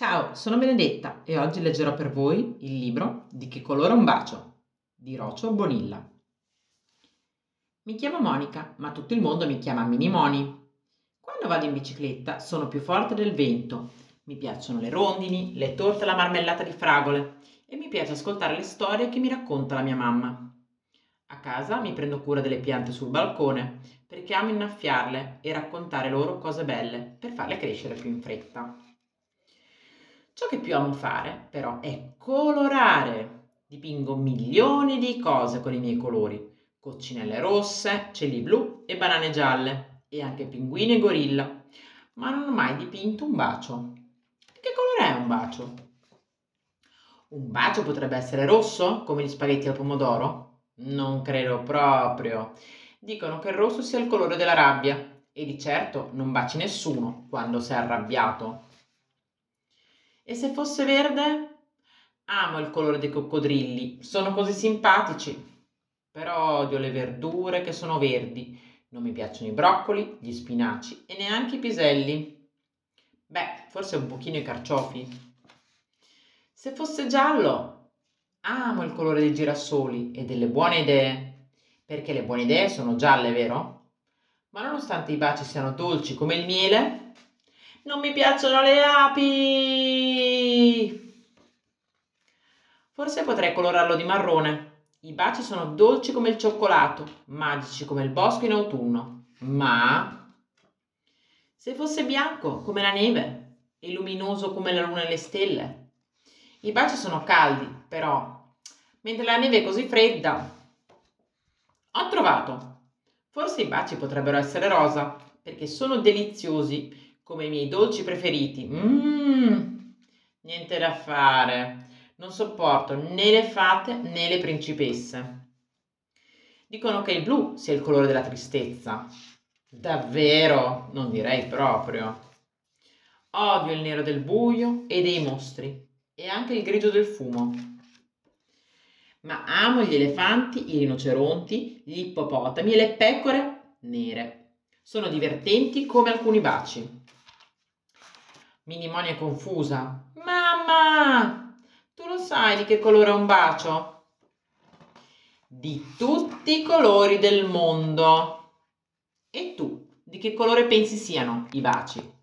Ciao, sono Benedetta e oggi leggerò per voi il libro Di che colore un bacio di Rocio Bonilla. Mi chiamo Monica, ma tutto il mondo mi chiama Mini Moni. Quando vado in bicicletta sono più forte del vento. Mi piacciono le rondini, le torte e la marmellata di fragole e mi piace ascoltare le storie che mi racconta la mia mamma. A casa mi prendo cura delle piante sul balcone perché amo innaffiarle e raccontare loro cose belle per farle crescere più in fretta. Ciò che più amo fare, però, è colorare. Dipingo milioni di cose con i miei colori. Coccinelle rosse, cieli blu e banane gialle. E anche pinguini e gorilla. Ma non ho mai dipinto un bacio. Che colore è un bacio? Un bacio potrebbe essere rosso, come gli spaghetti al pomodoro? Non credo proprio. Dicono che il rosso sia il colore della rabbia e di certo non baci nessuno quando sei arrabbiato. E se fosse verde? Amo il colore dei coccodrilli, sono così simpatici. Però odio le verdure che sono verdi. Non mi piacciono i broccoli, gli spinaci e neanche i piselli. Beh, forse un pochino i carciofi. Se fosse giallo, amo il colore dei girasoli e delle buone idee. Perché le buone idee sono gialle, vero? Ma nonostante i baci siano dolci come il miele, non mi piacciono le api! Forse potrei colorarlo di marrone. I baci sono dolci come il cioccolato, magici come il bosco in autunno. Ma se fosse bianco come la neve e luminoso come la luna e le stelle. I baci sono caldi, però, mentre la neve è così fredda. Ho trovato. Forse i baci potrebbero essere rosa, perché sono deliziosi come i miei dolci preferiti. Mmm, niente da fare. Non sopporto né le fate né le principesse. Dicono che il blu sia il colore della tristezza. Davvero? Non direi proprio. Odio il nero del buio e dei mostri e anche il grigio del fumo. Ma amo gli elefanti, i rinoceronti, gli ippopotami e le pecore nere. Sono divertenti come alcuni baci. Minimonia confusa. Mamma, tu lo sai di che colore è un bacio? Di tutti i colori del mondo. E tu, di che colore pensi siano i baci?